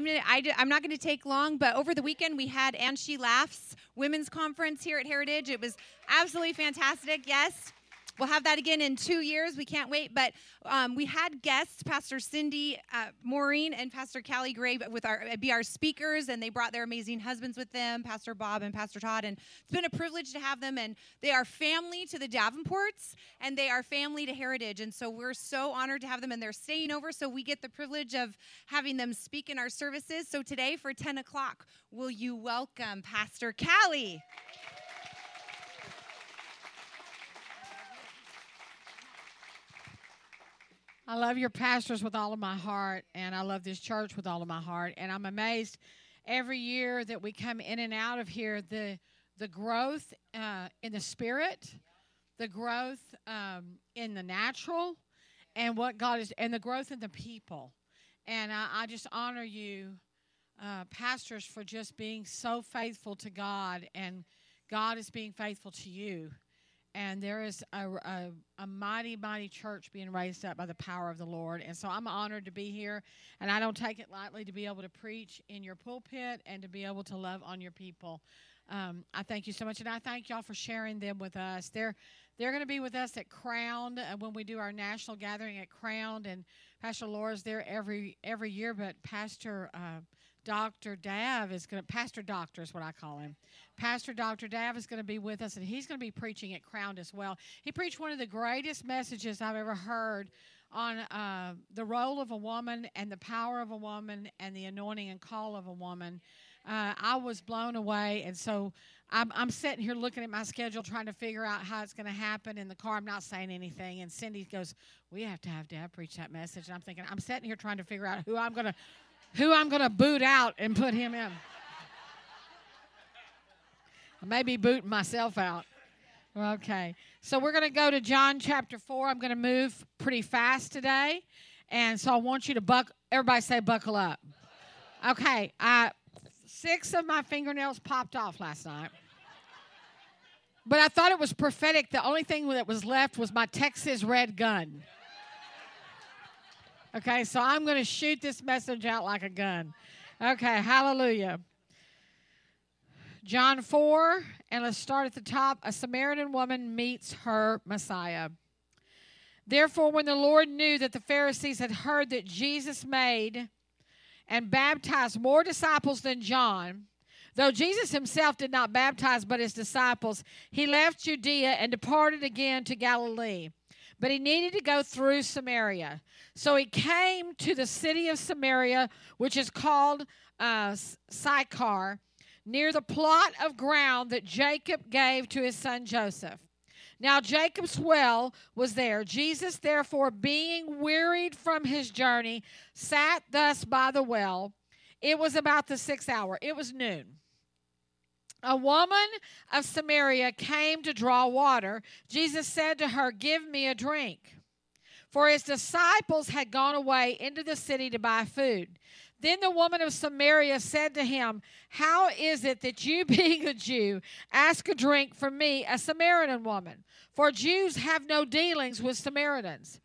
I'm gonna, I, am not going to take long, but over the weekend we had And She Laughs Women's Conference here at Heritage. It was absolutely fantastic. Yes. We'll have that again in two years. We can't wait. But um, we had guests, Pastor Cindy uh, Maureen and Pastor Callie Gray, with our be our speakers, and they brought their amazing husbands with them, Pastor Bob and Pastor Todd. And it's been a privilege to have them. And they are family to the Davenports, and they are family to Heritage. And so we're so honored to have them, and they're staying over, so we get the privilege of having them speak in our services. So today for 10 o'clock, will you welcome Pastor Callie? I love your pastors with all of my heart, and I love this church with all of my heart. And I'm amazed every year that we come in and out of here, the the growth uh, in the spirit, the growth um, in the natural, and what God is, and the growth in the people. And I, I just honor you, uh, pastors, for just being so faithful to God, and God is being faithful to you and there is a, a, a, mighty, mighty church being raised up by the power of the Lord. And so I'm honored to be here, and I don't take it lightly to be able to preach in your pulpit and to be able to love on your people. Um, I thank you so much, and I thank y'all for sharing them with us. They're they're going to be with us at Crowned uh, when we do our national gathering at Crowned, and Pastor Laura's there every every year. But Pastor uh, Dr. Dav is going to, Pastor Doctor is what I call him. Pastor Dr. Dav is going to be with us, and he's going to be preaching at Crowned as well. He preached one of the greatest messages I've ever heard on uh, the role of a woman and the power of a woman and the anointing and call of a woman. Uh, I was blown away, and so I'm, I'm sitting here looking at my schedule, trying to figure out how it's going to happen in the car. I'm not saying anything, and Cindy goes, "We have to have Dad preach that message." And I'm thinking, I'm sitting here trying to figure out who I'm going to who I'm going to boot out and put him in. I may be booting myself out. Okay. So we're going to go to John chapter 4. I'm going to move pretty fast today. And so I want you to buck everybody say buckle up. Okay. I six of my fingernails popped off last night. But I thought it was prophetic. The only thing that was left was my Texas red gun. Okay, so I'm going to shoot this message out like a gun. Okay, hallelujah. John 4, and let's start at the top. A Samaritan woman meets her Messiah. Therefore, when the Lord knew that the Pharisees had heard that Jesus made and baptized more disciples than John, though Jesus himself did not baptize but his disciples, he left Judea and departed again to Galilee but he needed to go through Samaria. So he came to the city of Samaria, which is called uh, Sychar, near the plot of ground that Jacob gave to his son Joseph. Now Jacob's well was there. Jesus, therefore, being wearied from his journey, sat thus by the well. It was about the sixth hour, it was noon a woman of Samaria came to draw water. Jesus said to her, Give me a drink. For his disciples had gone away into the city to buy food. Then the woman of Samaria said to him, How is it that you, being a Jew, ask a drink from me, a Samaritan woman? For Jews have no dealings with Samaritans.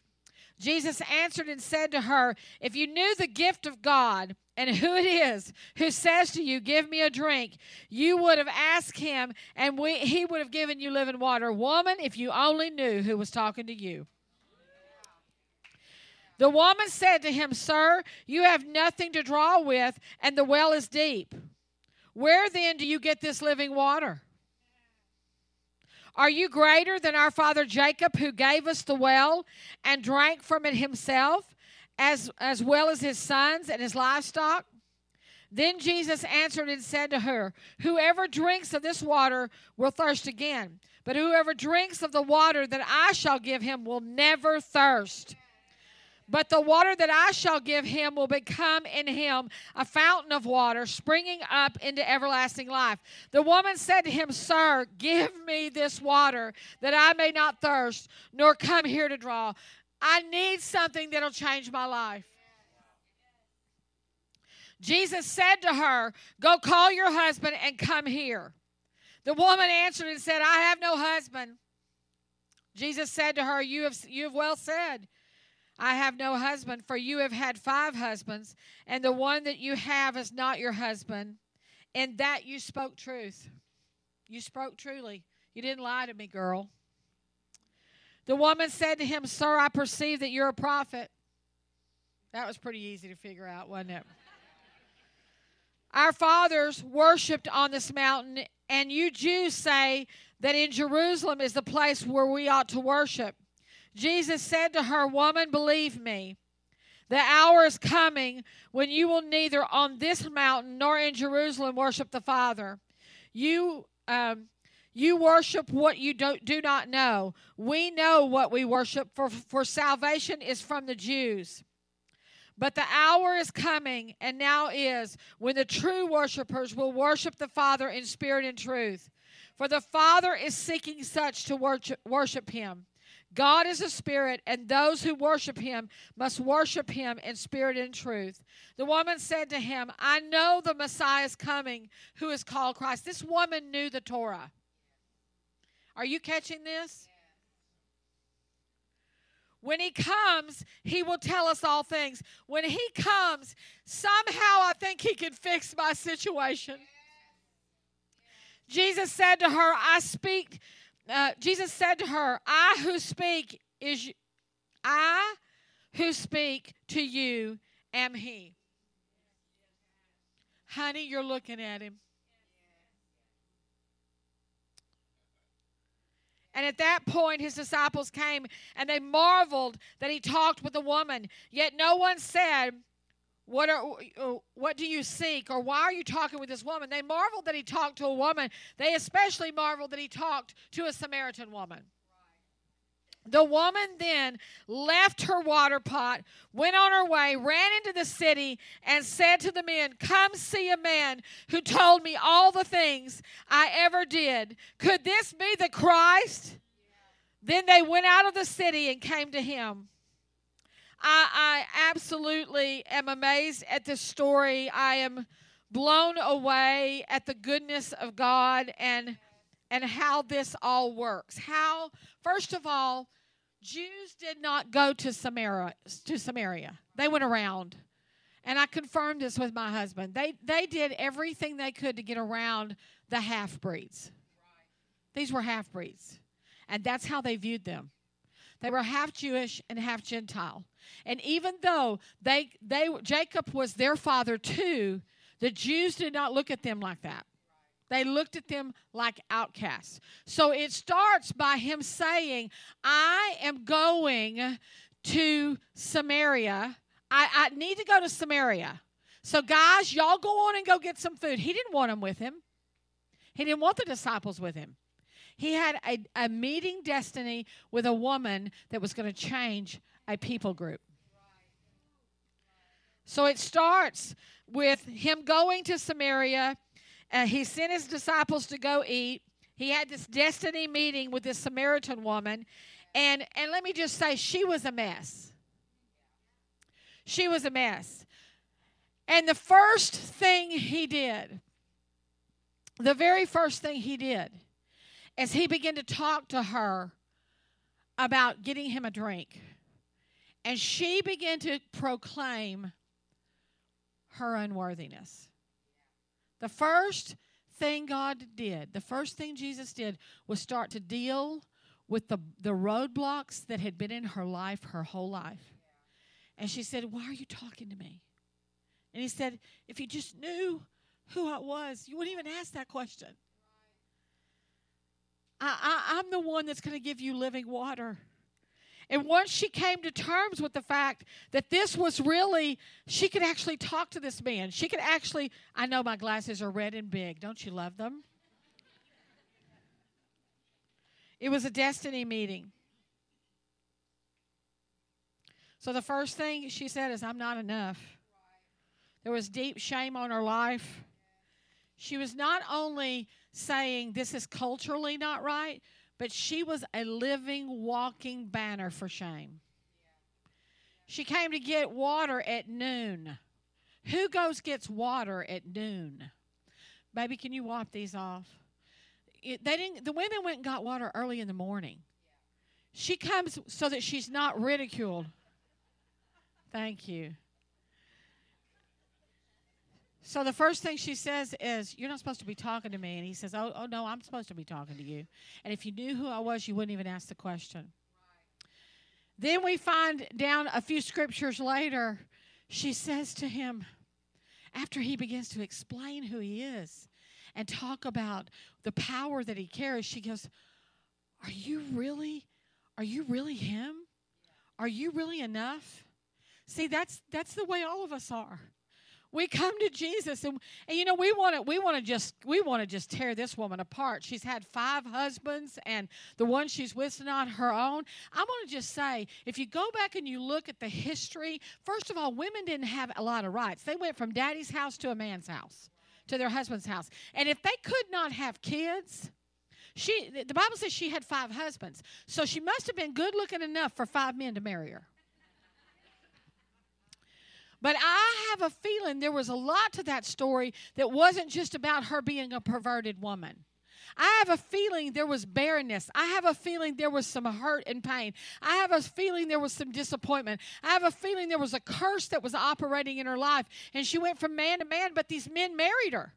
Jesus answered and said to her, If you knew the gift of God, and who it is who says to you, Give me a drink, you would have asked him, and we, he would have given you living water. Woman, if you only knew who was talking to you. The woman said to him, Sir, you have nothing to draw with, and the well is deep. Where then do you get this living water? Are you greater than our father Jacob, who gave us the well and drank from it himself? As, as well as his sons and his livestock? Then Jesus answered and said to her, Whoever drinks of this water will thirst again, but whoever drinks of the water that I shall give him will never thirst. But the water that I shall give him will become in him a fountain of water springing up into everlasting life. The woman said to him, Sir, give me this water that I may not thirst, nor come here to draw. I need something that'll change my life. Jesus said to her, Go call your husband and come here. The woman answered and said, I have no husband. Jesus said to her, You have, you have well said. I have no husband, for you have had five husbands, and the one that you have is not your husband. In that you spoke truth. You spoke truly. You didn't lie to me, girl. The woman said to him, Sir, I perceive that you're a prophet. That was pretty easy to figure out, wasn't it? Our fathers worshiped on this mountain, and you Jews say that in Jerusalem is the place where we ought to worship. Jesus said to her, Woman, believe me. The hour is coming when you will neither on this mountain nor in Jerusalem worship the Father. You um, you worship what you don't, do not know. We know what we worship, for, for salvation is from the Jews. But the hour is coming, and now is, when the true worshipers will worship the Father in spirit and truth. For the Father is seeking such to worship, worship him. God is a spirit, and those who worship him must worship him in spirit and truth. The woman said to him, I know the Messiah is coming, who is called Christ. This woman knew the Torah. Are you catching this? When he comes, he will tell us all things. When he comes, somehow I think he can fix my situation. Jesus said to her, I speak uh, Jesus said to her, I who speak is I who speak to you am he. Honey, you're looking at him. And at that point, his disciples came and they marveled that he talked with a woman. Yet no one said, what, are, what do you seek? Or why are you talking with this woman? They marveled that he talked to a woman. They especially marveled that he talked to a Samaritan woman. The woman then left her water pot, went on her way, ran into the city, and said to the men, Come see a man who told me all the things I ever did. Could this be the Christ? Then they went out of the city and came to him. I, I absolutely am amazed at this story. I am blown away at the goodness of God and and how this all works. How first of all, Jews did not go to Samaria to Samaria. They went around. And I confirmed this with my husband. They they did everything they could to get around the half breeds. These were half breeds. And that's how they viewed them. They were half Jewish and half Gentile. And even though they they Jacob was their father too, the Jews did not look at them like that. They looked at them like outcasts. So it starts by him saying, I am going to Samaria. I, I need to go to Samaria. So, guys, y'all go on and go get some food. He didn't want them with him, he didn't want the disciples with him. He had a, a meeting destiny with a woman that was going to change a people group. So it starts with him going to Samaria. Uh, he sent his disciples to go eat. He had this destiny meeting with this Samaritan woman. And, and let me just say, she was a mess. She was a mess. And the first thing he did, the very first thing he did, as he began to talk to her about getting him a drink. And she began to proclaim her unworthiness. The first thing God did, the first thing Jesus did, was start to deal with the, the roadblocks that had been in her life her whole life. And she said, Why are you talking to me? And he said, If you just knew who I was, you wouldn't even ask that question. I, I, I'm the one that's going to give you living water. And once she came to terms with the fact that this was really, she could actually talk to this man. She could actually, I know my glasses are red and big. Don't you love them? It was a destiny meeting. So the first thing she said is, I'm not enough. There was deep shame on her life. She was not only saying this is culturally not right, but she was a living, walking banner for shame. She came to get water at noon. Who goes gets water at noon? Baby, can you wipe these off? It, they didn't. The women went and got water early in the morning. She comes so that she's not ridiculed. Thank you. So the first thing she says is, You're not supposed to be talking to me. And he says, Oh, oh no, I'm supposed to be talking to you. And if you knew who I was, you wouldn't even ask the question. Then we find down a few scriptures later, she says to him, after he begins to explain who he is and talk about the power that he carries, she goes, Are you really, are you really him? Are you really enough? See, that's that's the way all of us are. We come to Jesus and, and you know we want to we want to just we want to just tear this woman apart. She's had five husbands and the one she's with is not her own. I want to just say if you go back and you look at the history, first of all, women didn't have a lot of rights. They went from daddy's house to a man's house, to their husband's house. And if they could not have kids, she the Bible says she had five husbands. So she must have been good looking enough for five men to marry her. But I have a feeling there was a lot to that story that wasn't just about her being a perverted woman. I have a feeling there was barrenness. I have a feeling there was some hurt and pain. I have a feeling there was some disappointment. I have a feeling there was a curse that was operating in her life. And she went from man to man, but these men married her.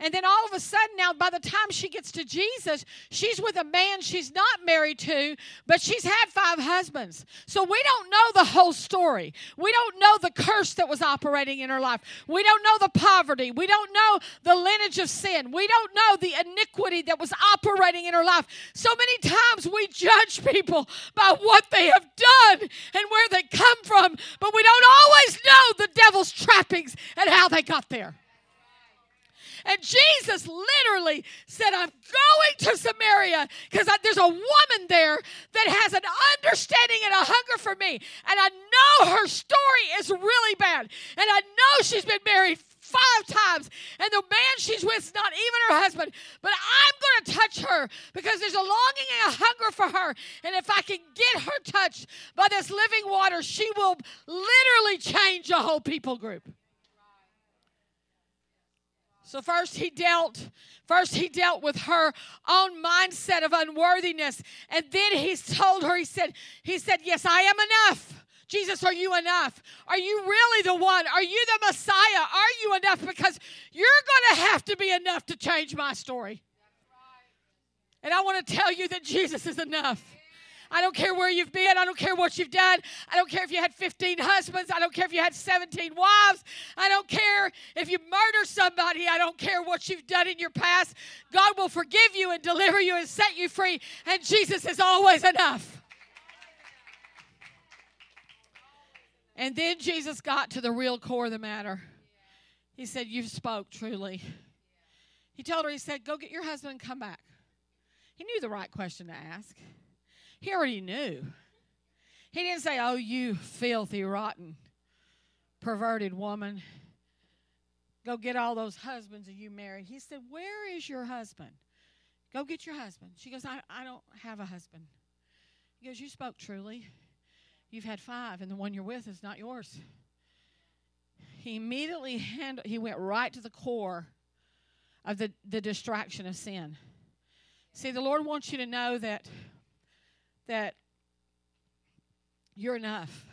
And then all of a sudden, now by the time she gets to Jesus, she's with a man she's not married to, but she's had five husbands. So we don't know the whole story. We don't know the curse that was operating in her life. We don't know the poverty. We don't know the lineage of sin. We don't know the iniquity that was operating in her life. So many times we judge people by what they have done and where they come from, but we don't always know the devil's trappings and how they got there. And Jesus literally said, I'm going to Samaria because there's a woman there that has an understanding and a hunger for me. And I know her story is really bad. And I know she's been married five times, and the man she's with is not even her husband. But I'm going to touch her because there's a longing and a hunger for her. And if I can get her touched by this living water, she will literally change a whole people group. So first he dealt first he dealt with her own mindset of unworthiness and then he told her he said he said yes I am enough. Jesus, are you enough? Are you really the one? Are you the Messiah? Are you enough? Because you're going to have to be enough to change my story. And I want to tell you that Jesus is enough. I don't care where you've been. I don't care what you've done. I don't care if you had 15 husbands. I don't care if you had 17 wives. I don't care if you murder somebody. I don't care what you've done in your past. God will forgive you and deliver you and set you free. And Jesus is always enough. And then Jesus got to the real core of the matter. He said, You've spoke truly. He told her, He said, Go get your husband and come back. He knew the right question to ask. He already knew. He didn't say, Oh, you filthy, rotten, perverted woman. Go get all those husbands that you married. He said, Where is your husband? Go get your husband. She goes, I, I don't have a husband. He goes, You spoke truly. You've had five, and the one you're with is not yours. He immediately handled, he went right to the core of the, the distraction of sin. See, the Lord wants you to know that that you're enough,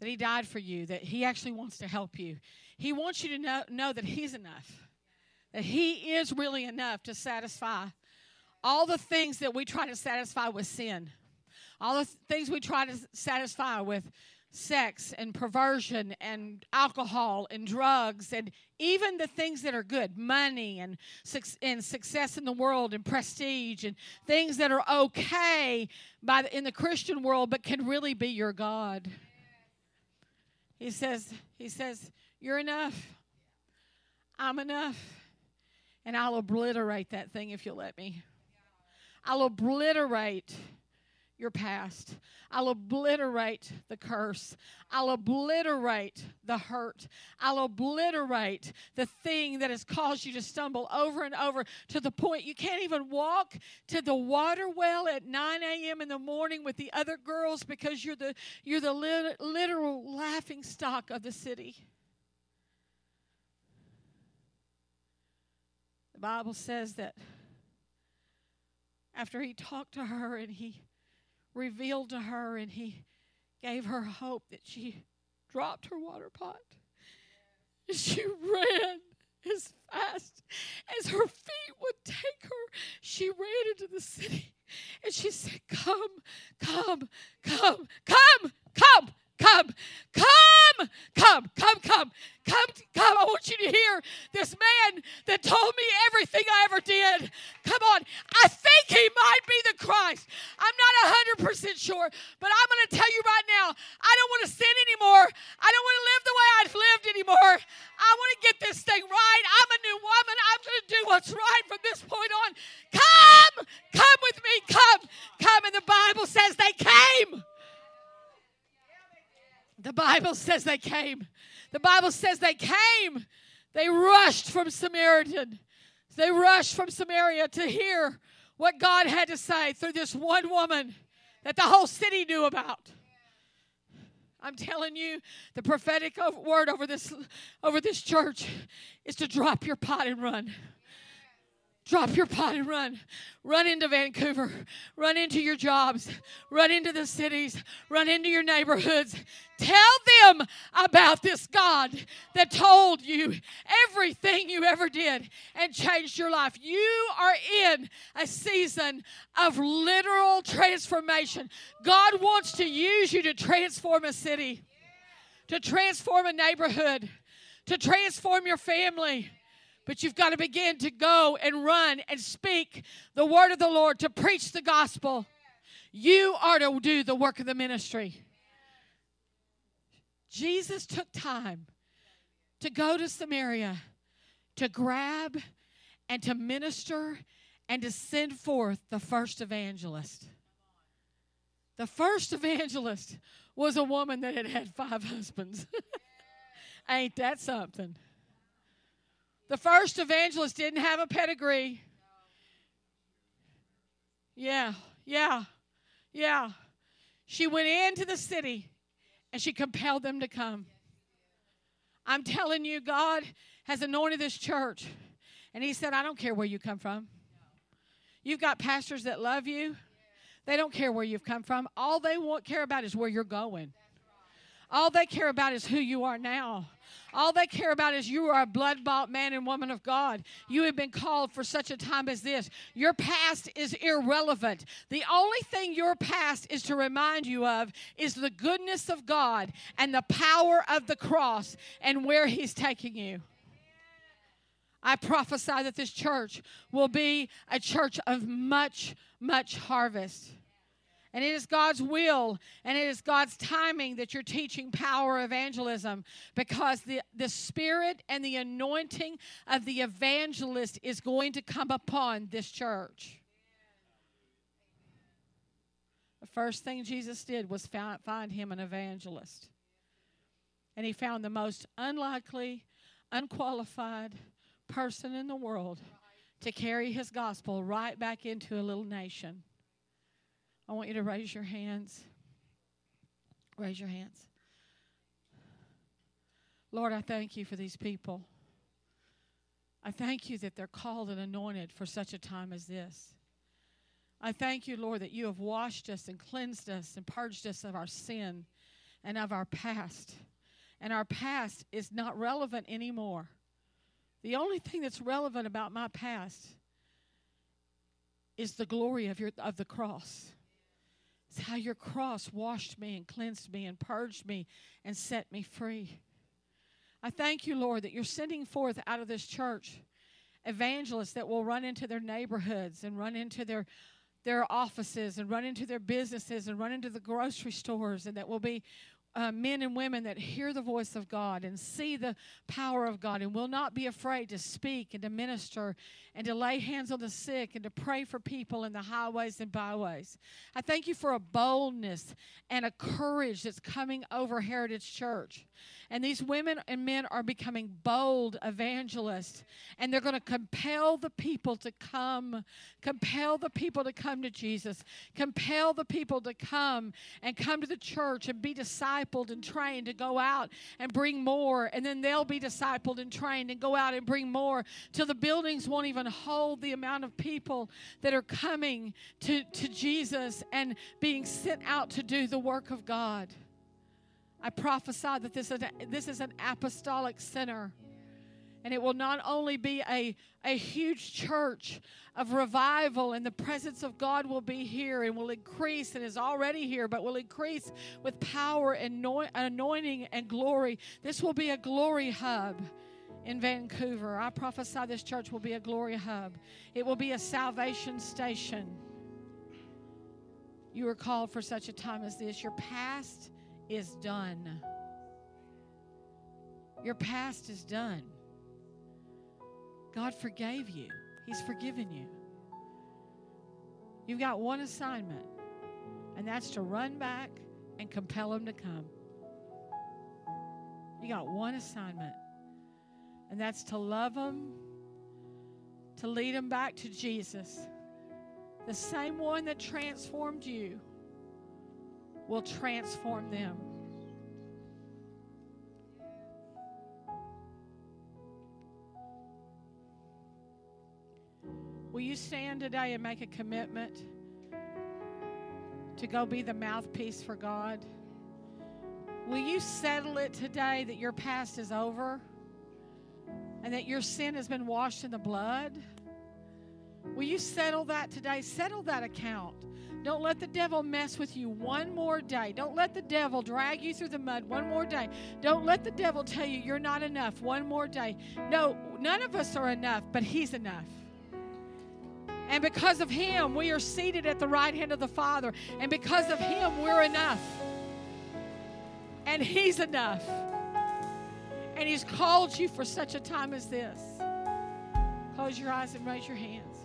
that He died for you, that He actually wants to help you. He wants you to know, know that He's enough, that He is really enough to satisfy all the things that we try to satisfy with sin, all the things we try to satisfy with sex and perversion and alcohol and drugs and even the things that are good money and, and success in the world and prestige and things that are okay by the, in the christian world but can really be your god. He says he says you're enough. I'm enough. And i'll obliterate that thing if you'll let me. I'll obliterate your past. I'll obliterate the curse. I'll obliterate the hurt. I'll obliterate the thing that has caused you to stumble over and over to the point you can't even walk to the water well at 9 a.m. in the morning with the other girls because you're the, you're the lit- literal laughing stock of the city. The Bible says that after he talked to her and he revealed to her and he gave her hope that she dropped her water pot. She ran as fast as her feet would take her. She ran into the city and she said, Come, come, come, come, come, come, come, come, come, come, come, come. I want you to hear this man that told me everything I ever did. Come on. I think he might be the Christ. I'm not 100% sure, but I'm going to tell you right now I don't want to sin anymore. I don't want to live the way I've lived anymore. I want to get this thing right. I'm a new woman. I'm going to do what's right from this point on. Come, with me. Come, come. And the Bible says they came. The Bible says they came. The Bible says they came. They rushed from Samaritan. They rushed from Samaria to hear what God had to say through this one woman that the whole city knew about. I'm telling you, the prophetic word over this over this church is to drop your pot and run. Drop your pot and run. Run into Vancouver. Run into your jobs. Run into the cities. Run into your neighborhoods. Tell them about this God that told you everything you ever did and changed your life. You are in a season of literal transformation. God wants to use you to transform a city, to transform a neighborhood, to transform your family but you've got to begin to go and run and speak the word of the Lord, to preach the gospel. You are to do the work of the ministry. Jesus took time to go to Samaria to grab and to minister and to send forth the first evangelist. The first evangelist was a woman that had had five husbands. Ain't that something? The first evangelist didn't have a pedigree. Yeah, yeah, yeah. She went into the city and she compelled them to come. I'm telling you, God has anointed this church. And He said, I don't care where you come from. You've got pastors that love you, they don't care where you've come from. All they want, care about is where you're going. All they care about is who you are now. All they care about is you are a blood bought man and woman of God. You have been called for such a time as this. Your past is irrelevant. The only thing your past is to remind you of is the goodness of God and the power of the cross and where He's taking you. I prophesy that this church will be a church of much, much harvest. And it is God's will and it is God's timing that you're teaching power evangelism because the, the spirit and the anointing of the evangelist is going to come upon this church. The first thing Jesus did was find, find him an evangelist. And he found the most unlikely, unqualified person in the world to carry his gospel right back into a little nation. I want you to raise your hands. Raise your hands. Lord, I thank you for these people. I thank you that they're called and anointed for such a time as this. I thank you, Lord, that you have washed us and cleansed us and purged us of our sin and of our past. And our past is not relevant anymore. The only thing that's relevant about my past is the glory of, your, of the cross. It's how your cross washed me and cleansed me and purged me and set me free. I thank you, Lord, that you're sending forth out of this church evangelists that will run into their neighborhoods and run into their their offices and run into their businesses and run into the grocery stores and that will be uh, men and women that hear the voice of God and see the power of God and will not be afraid to speak and to minister and to lay hands on the sick and to pray for people in the highways and byways. I thank you for a boldness and a courage that's coming over Heritage Church. And these women and men are becoming bold evangelists. And they're going to compel the people to come, compel the people to come to Jesus, compel the people to come and come to the church and be discipled and trained to go out and bring more. And then they'll be discipled and trained and go out and bring more till the buildings won't even hold the amount of people that are coming to, to Jesus and being sent out to do the work of God. I prophesy that this is, a, this is an apostolic center. And it will not only be a, a huge church of revival, and the presence of God will be here and will increase and is already here, but will increase with power and anointing and glory. This will be a glory hub in Vancouver. I prophesy this church will be a glory hub, it will be a salvation station. You are called for such a time as this. Your past is done. Your past is done. God forgave you, He's forgiven you. You've got one assignment, and that's to run back and compel Him to come. You got one assignment, and that's to love Him, to lead Him back to Jesus. The same one that transformed you will transform them. Will you stand today and make a commitment to go be the mouthpiece for God? Will you settle it today that your past is over and that your sin has been washed in the blood? Will you settle that today? Settle that account. Don't let the devil mess with you one more day. Don't let the devil drag you through the mud one more day. Don't let the devil tell you you're not enough one more day. No, none of us are enough, but he's enough. And because of Him, we are seated at the right hand of the Father. And because of Him, we're enough. And He's enough. And He's called you for such a time as this. Close your eyes and raise your hands.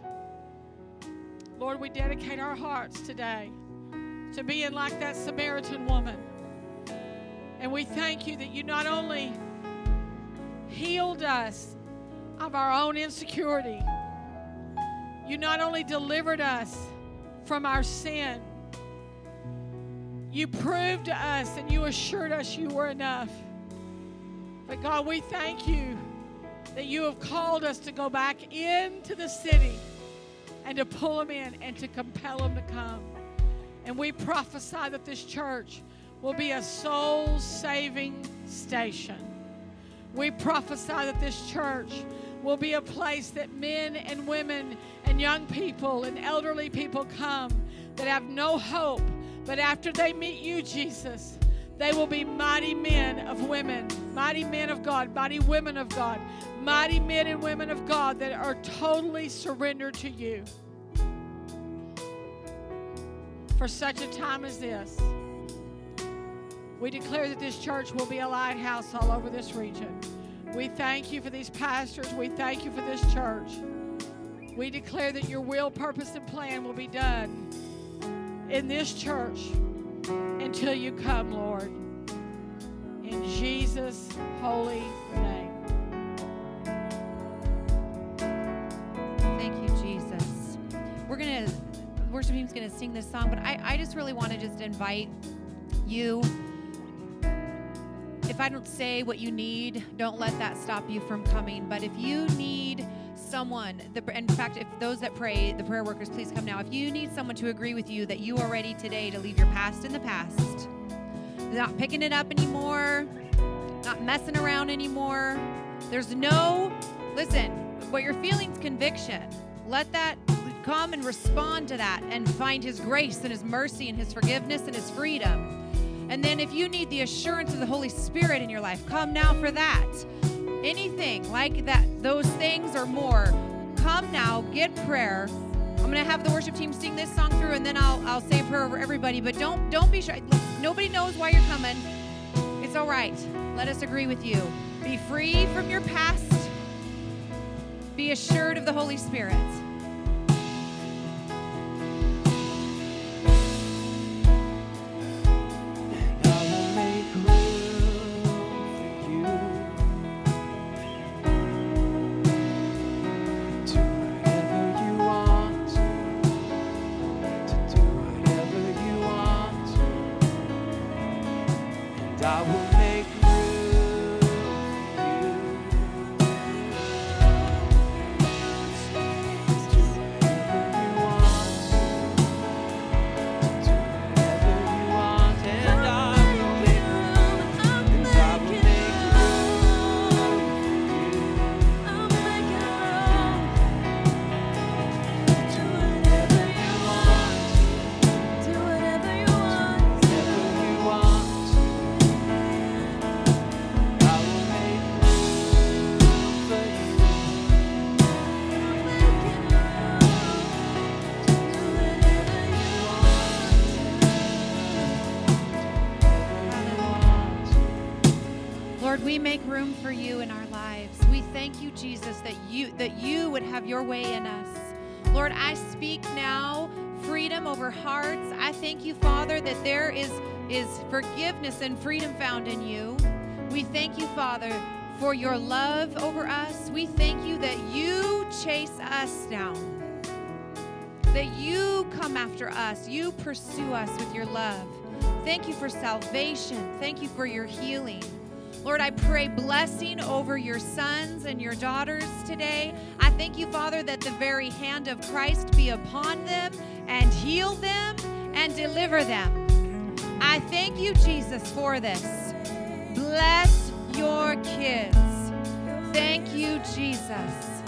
Lord, we dedicate our hearts today to being like that Samaritan woman. And we thank you that you not only healed us of our own insecurity you not only delivered us from our sin, you proved to us and you assured us you were enough. But God, we thank you that you have called us to go back into the city and to pull them in and to compel them to come. And we prophesy that this church will be a soul saving station. We prophesy that this church will be a place that men and women and young people and elderly people come that have no hope. But after they meet you, Jesus, they will be mighty men of women, mighty men of God, mighty women of God, mighty men and women of God that are totally surrendered to you. For such a time as this, we declare that this church will be a lighthouse all over this region. We thank you for these pastors. We thank you for this church. We declare that your will, purpose, and plan will be done in this church until you come, Lord. In Jesus' holy name. Thank you, Jesus. We're going to, worship team's going to sing this song, but I, I just really want to just invite you if I don't say what you need, don't let that stop you from coming. But if you need someone, the, in fact, if those that pray, the prayer workers, please come now. If you need someone to agree with you that you are ready today to leave your past in the past, not picking it up anymore, not messing around anymore, there's no, listen, what you're feeling is conviction. Let that come and respond to that and find His grace and His mercy and His forgiveness and His freedom. And then if you need the assurance of the Holy Spirit in your life, come now for that. Anything like that, those things or more, come now, get prayer. I'm gonna have the worship team sing this song through, and then I'll I'll say a prayer over everybody. But don't don't be shy. Look, Nobody knows why you're coming. It's all right. Let us agree with you. Be free from your past. Be assured of the Holy Spirit. You in our lives. We thank you, Jesus, that you that you would have your way in us. Lord, I speak now freedom over hearts. I thank you, Father, that there is is forgiveness and freedom found in you. We thank you, Father, for your love over us. We thank you that you chase us down. That you come after us. You pursue us with your love. Thank you for salvation. Thank you for your healing. Lord, I pray blessing over your sons and your daughters today. I thank you, Father, that the very hand of Christ be upon them and heal them and deliver them. I thank you, Jesus, for this. Bless your kids. Thank you, Jesus.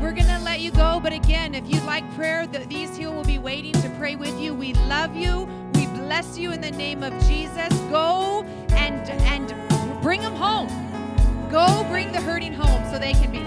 We're going to let you go, but again, if you'd like prayer, the, these here will be waiting to pray with you. We love you. We bless you in the name of Jesus. Go bring them home. Go bring the hurting home so they can be